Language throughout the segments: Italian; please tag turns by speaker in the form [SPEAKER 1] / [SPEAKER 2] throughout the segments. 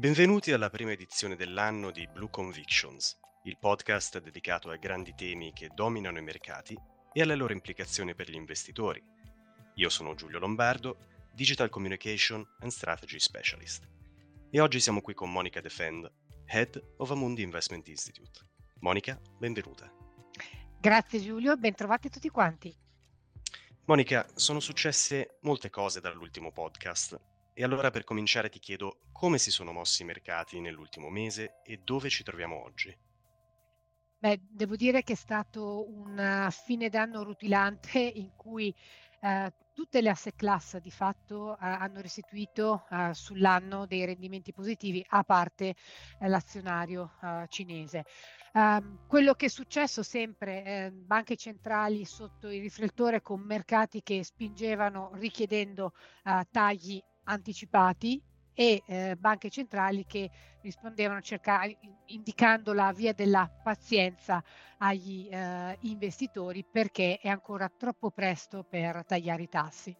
[SPEAKER 1] Benvenuti alla prima edizione dell'anno di Blue Convictions, il podcast dedicato ai grandi temi che dominano i mercati e alle loro implicazioni per gli investitori. Io sono Giulio Lombardo, Digital Communication and Strategy Specialist. E oggi siamo qui con Monica Defend, Head of Amundi Investment Institute. Monica, benvenuta.
[SPEAKER 2] Grazie Giulio, bentrovati tutti quanti.
[SPEAKER 1] Monica, sono successe molte cose dall'ultimo podcast e allora per cominciare ti chiedo come si sono mossi i mercati nell'ultimo mese e dove ci troviamo oggi.
[SPEAKER 2] Beh, devo dire che è stato un fine d'anno rutilante in cui eh, tutte le asset class di fatto eh, hanno restituito eh, sull'anno dei rendimenti positivi, a parte eh, l'azionario eh, cinese. Um, quello che è successo sempre, eh, banche centrali sotto il riflettore con mercati che spingevano richiedendo tagli anticipati e eh, banche centrali che rispondevano cerca- indicando la via della pazienza agli eh, investitori perché è ancora troppo presto per tagliare i tassi.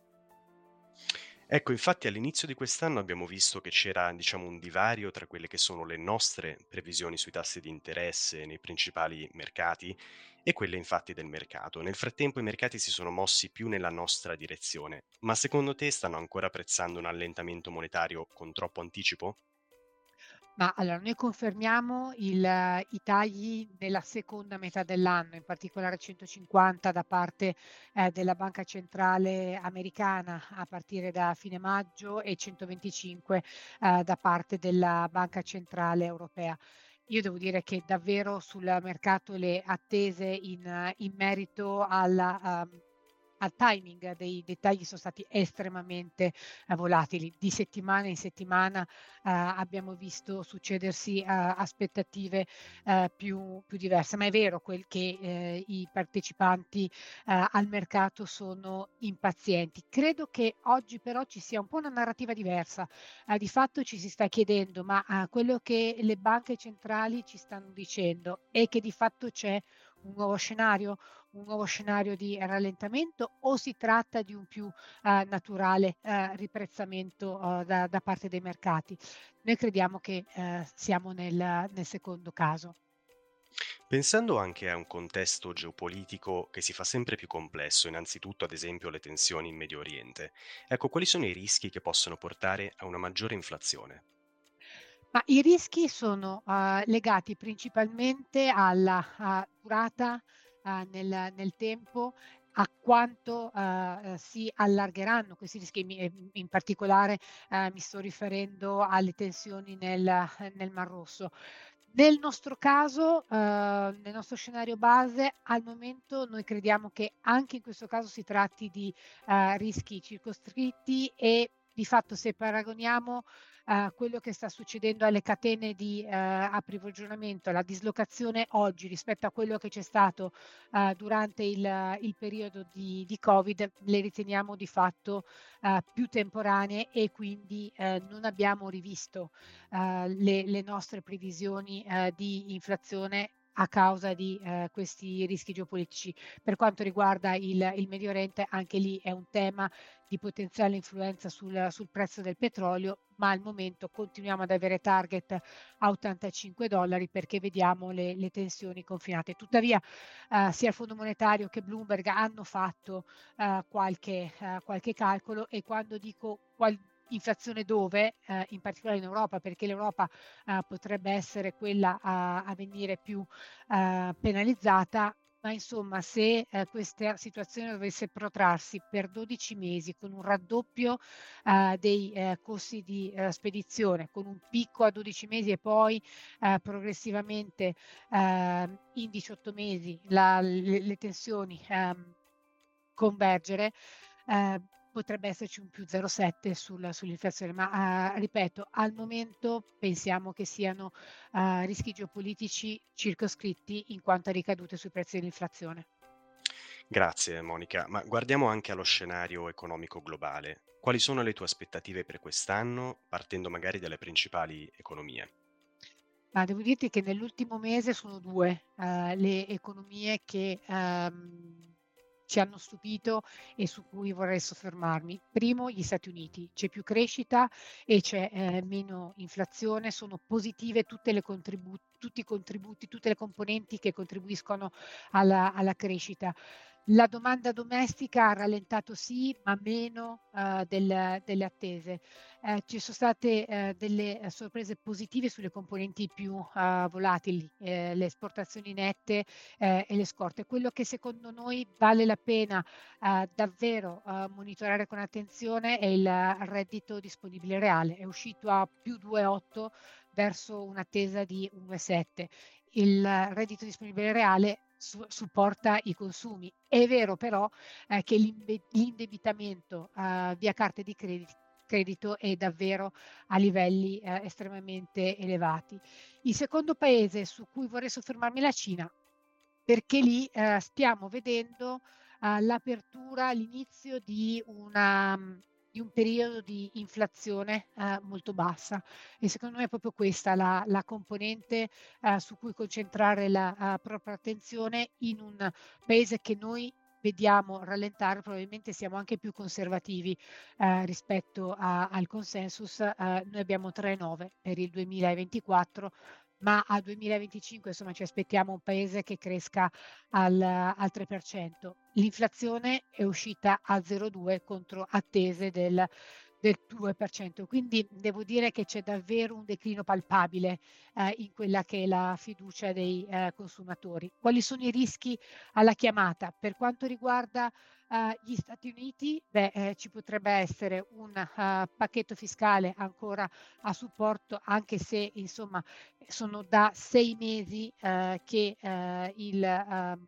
[SPEAKER 1] Ecco, infatti all'inizio di quest'anno abbiamo visto che c'era, diciamo, un divario tra quelle che sono le nostre previsioni sui tassi di interesse nei principali mercati e quelle infatti del mercato. Nel frattempo i mercati si sono mossi più nella nostra direzione, ma secondo te stanno ancora apprezzando un allentamento monetario con troppo anticipo?
[SPEAKER 2] Ma allora, noi confermiamo il, i tagli nella seconda metà dell'anno, in particolare 150 da parte eh, della Banca Centrale Americana a partire da fine maggio e 125 eh, da parte della Banca Centrale Europea. Io devo dire che davvero sul mercato le attese in, in merito alla... Um, al timing dei dettagli sono stati estremamente eh, volatili. Di settimana in settimana eh, abbiamo visto succedersi eh, aspettative eh, più, più, diverse, ma è vero quel che eh, i partecipanti eh, al mercato sono impazienti. Credo che oggi però ci sia un po' una narrativa diversa. di fatto ci si sta chiedendo, ma quello che le banche centrali ci stanno dicendo è che di fatto c'è un nuovo scenario, un nuovo scenario di rallentamento o si tratta di un più eh, naturale eh, riprezzamento eh, da, da, parte dei mercati? Noi crediamo che eh, siamo nel, nel secondo caso.
[SPEAKER 1] Pensando anche a un contesto geopolitico che si fa sempre più complesso, innanzitutto ad esempio le tensioni in Medio Oriente, ecco quali sono i rischi che possono portare a una maggiore inflazione?
[SPEAKER 2] Ma i rischi sono uh, legati principalmente alla uh, durata uh, nel, nel, tempo, a quanto si allargheranno questi rischi, in, particolare mi sto riferendo alle tensioni nel, nel Mar Rosso. Nel nostro caso, nel nostro scenario base, al momento noi crediamo che anche in questo caso si tratti di rischi circoscritti e di fatto se paragoniamo uh, quello che sta succedendo alle catene di uh, approvvigionamento, la dislocazione oggi rispetto a quello che c'è stato uh, durante il, il periodo di, di, Covid, le riteniamo di fatto più temporanee e quindi non abbiamo rivisto le, le, nostre previsioni di inflazione a causa di eh, questi rischi geopolitici. Per quanto riguarda il, il, Medio Oriente, anche lì è un tema di potenziale influenza sul, sul, prezzo del petrolio, ma al momento continuiamo ad avere target a 85 dollari perché vediamo le, le tensioni confinate. Tuttavia, eh, sia il Fondo Monetario che Bloomberg hanno fatto eh, qualche, eh, qualche calcolo e quando dico qual, inflazione dove, eh, in particolare in Europa, perché l'Europa eh, potrebbe essere quella a, a venire più eh, penalizzata, ma insomma se eh, questa situazione dovesse protrarsi per 12 mesi con un raddoppio eh, dei eh, costi di eh, spedizione, con un picco a 12 mesi e poi eh, progressivamente ehm, in 18 mesi la, le, le, tensioni ehm, convergere, eh, potrebbe esserci un più 0,7 sul, sull'inflazione, ma uh, ripeto, al momento pensiamo che siano uh, rischi geopolitici circoscritti in quanto a ricadute sui prezzi dell'inflazione.
[SPEAKER 1] Grazie Monica, ma guardiamo anche allo scenario economico globale. Quali sono le tue aspettative per quest'anno, partendo magari dalle principali economie?
[SPEAKER 2] Ma devo dirti che nell'ultimo mese sono due uh, le economie che um, ci hanno stupito e su cui vorrei soffermarmi. Primo, gli Stati Uniti, c'è più crescita e c'è eh, meno inflazione, sono positive contribu- tutti i contributi, tutte le componenti che contribuiscono alla, alla crescita. La domanda domestica ha rallentato sì, ma meno uh, del, delle attese. Eh, ci sono state eh, delle sorprese positive sulle componenti più uh, volatili, eh, le esportazioni nette eh, e le scorte. Quello che secondo noi vale la pena davvero monitorare con attenzione è il reddito disponibile reale. È uscito a più 2,8 verso un'attesa di 1,7. Il reddito disponibile reale su- supporta i consumi. È vero però eh, che l'indebitamento eh, via carte di credito credito è davvero a livelli eh, estremamente elevati. Il secondo paese su cui vorrei soffermarmi è la Cina, perché lì eh, stiamo vedendo eh, l'apertura, l'inizio di una di un periodo di inflazione eh, molto bassa e secondo me è proprio questa la, la componente eh, su cui concentrare la uh, propria attenzione in un paese che noi vediamo rallentare, probabilmente siamo anche più conservativi eh, rispetto a, al consensus. Eh, noi abbiamo 3,9 per il 2024, ma a 2025 insomma ci aspettiamo un paese che cresca al, al 3%. L'inflazione è uscita a 0,2 contro attese del del 2%. Quindi devo dire che c'è davvero un declino palpabile eh, in quella che è la fiducia dei eh, consumatori. Quali sono i rischi alla chiamata? Per quanto riguarda uh, gli Stati Uniti, beh, eh, ci potrebbe essere un uh, pacchetto fiscale ancora a supporto, anche se insomma sono da sei mesi uh, che il ehm,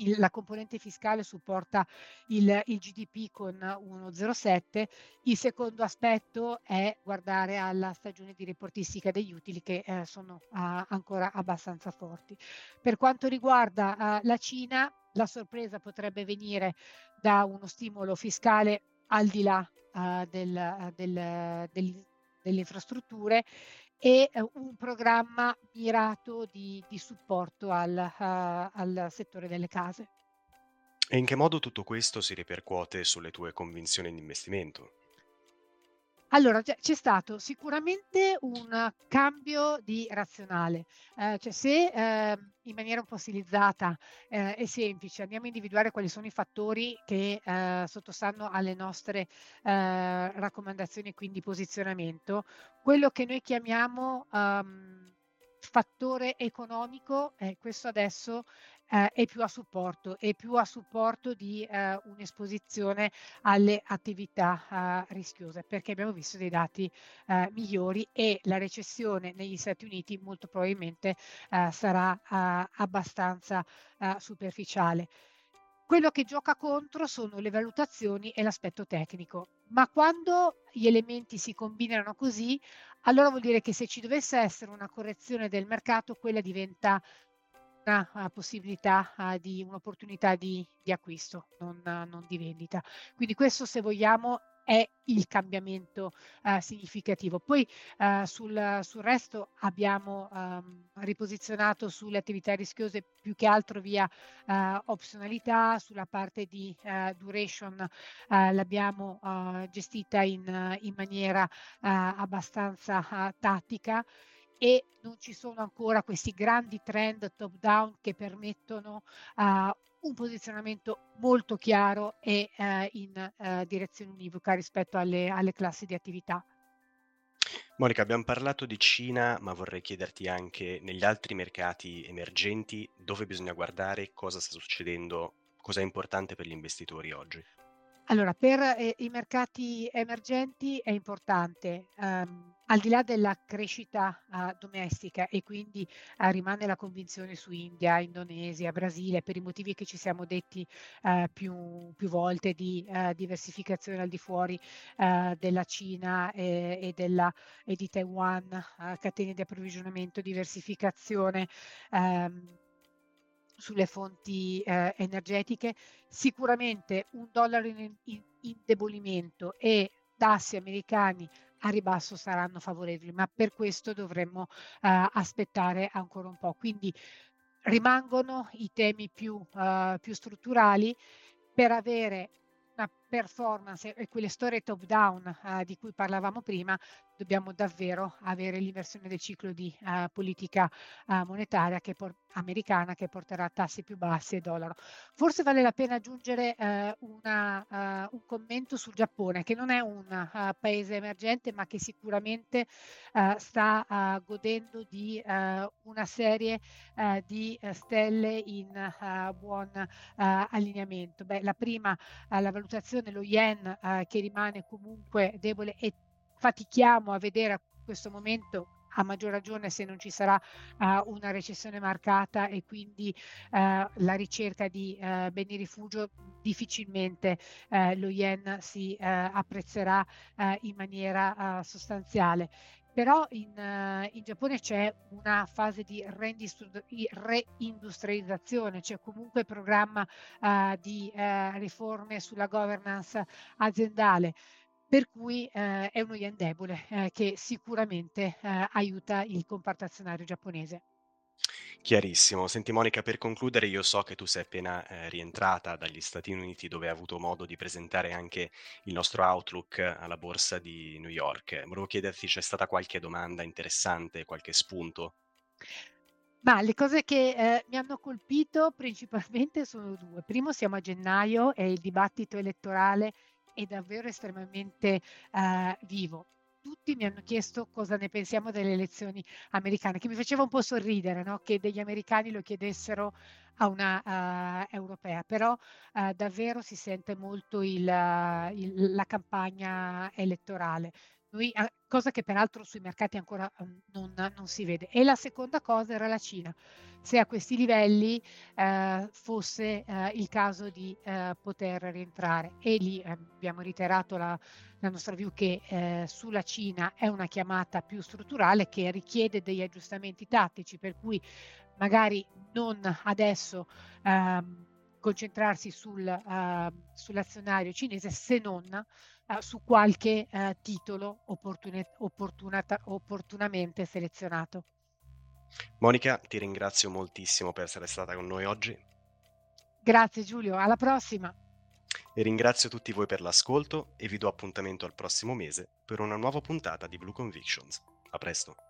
[SPEAKER 2] il, la componente fiscale supporta il, il GDP con 1,07. Il secondo aspetto è guardare alla stagione di reportistica degli utili che eh, sono uh, ancora abbastanza forti. Per quanto riguarda uh, la Cina, la sorpresa potrebbe venire da uno stimolo fiscale al di là uh, del, del, del, delle infrastrutture e eh, un programma mirato di, di supporto al, uh, al settore delle case.
[SPEAKER 1] E in che modo tutto questo si ripercuote sulle tue convinzioni di investimento?
[SPEAKER 2] Allora, c'è stato sicuramente un cambio di razionale, eh, cioè se eh, in maniera un po' stilizzata eh, e semplice andiamo a individuare quali sono i fattori che eh, sottostanno alle nostre eh, raccomandazioni quindi posizionamento, quello che noi chiamiamo um, fattore economico, eh, questo adesso eh, è più a supporto, è più a supporto di eh, un'esposizione alle attività eh, rischiose, perché abbiamo visto dei dati eh, migliori e la recessione negli Stati Uniti molto probabilmente eh, sarà abbastanza superficiale. Quello che gioca contro sono le valutazioni e l'aspetto tecnico, ma quando gli elementi si combinano così, allora vuol dire che se ci dovesse essere una correzione del mercato, quella diventa una uh, possibilità uh, di un'opportunità di, di acquisto, non, uh, non, di vendita. Quindi questo, se vogliamo, è il cambiamento uh, significativo. Poi uh, sul, sul, resto abbiamo um, riposizionato sulle attività rischiose più che altro via uh, opzionalità, sulla parte di duration l'abbiamo gestita in, in maniera abbastanza tattica e non ci sono ancora questi grandi trend top down che permettono uh, un posizionamento molto chiaro e uh, in uh, direzione univoca rispetto alle, alle classi di attività.
[SPEAKER 1] Monica, abbiamo parlato di Cina, ma vorrei chiederti anche negli altri mercati emergenti dove bisogna guardare, cosa sta succedendo, cosa è importante per gli investitori oggi.
[SPEAKER 2] Allora, per eh, i mercati emergenti è importante, ehm, al di là della crescita eh, domestica e quindi eh, rimane la convinzione su India, Indonesia, Brasile, per i motivi che ci siamo detti eh, più, più, volte di diversificazione al di fuori della Cina e, e, della, e di Taiwan, catene di approvvigionamento, diversificazione. Ehm, sulle fonti eh, energetiche, sicuramente un dollaro in, in indebolimento e tassi americani a ribasso saranno favorevoli, ma per questo dovremmo eh, aspettare ancora un po'. Quindi rimangono i temi più, uh, più strutturali per avere una performance e quelle storie top down uh, di cui parlavamo prima, dobbiamo davvero avere l'inversione del ciclo di uh, politica uh, monetaria che por- americana che porterà a tassi più bassi e dollaro. Forse vale la pena aggiungere una, un commento sul Giappone, che non è un paese emergente, ma che sicuramente sta godendo di una serie di stelle in buon allineamento. Beh, la prima, la valutazione, lo yen che rimane comunque debole e fatichiamo a vedere a questo momento a maggior ragione se non ci sarà uh, una recessione marcata e quindi uh, la ricerca di uh, beni rifugio difficilmente lo yen si apprezzerà in maniera sostanziale. Però in, in, Giappone c'è una fase di reindustrializzazione, c'è comunque programma di riforme sulla governance aziendale per cui eh, è uno yen debole eh, che sicuramente eh, aiuta il comparto azionario giapponese.
[SPEAKER 1] Chiarissimo. Senti Monica, per concludere, io so che tu sei appena eh, rientrata dagli Stati Uniti dove hai avuto modo di presentare anche il nostro outlook alla borsa di New York. Volevo chiederti, c'è stata qualche domanda interessante, qualche spunto?
[SPEAKER 2] Ma le cose che eh, mi hanno colpito principalmente sono due. Primo, siamo a gennaio e il dibattito elettorale è davvero estremamente uh, vivo. Tutti mi hanno chiesto cosa ne pensiamo delle elezioni americane, che mi faceva un po' sorridere no? che degli americani lo chiedessero a una uh, europea, però uh, davvero si sente molto il, il, la campagna elettorale. Noi, cosa che peraltro sui mercati ancora um, non, non, si vede. E la seconda cosa era la Cina. Se a questi livelli eh, fosse eh, il caso di eh, poter rientrare. E lì ehm, abbiamo reiterato la, la, nostra view che eh, sulla Cina è una chiamata più strutturale che richiede degli aggiustamenti tattici, per cui magari non adesso ehm, concentrarsi sul, uh, sull'azionario cinese se non su qualche uh, titolo opportunamente selezionato.
[SPEAKER 1] Monica, ti ringrazio moltissimo per essere stata con noi oggi.
[SPEAKER 2] Grazie Giulio, alla prossima.
[SPEAKER 1] E ringrazio tutti voi per l'ascolto e vi do appuntamento al prossimo mese per una nuova puntata di Blue Convictions. A presto.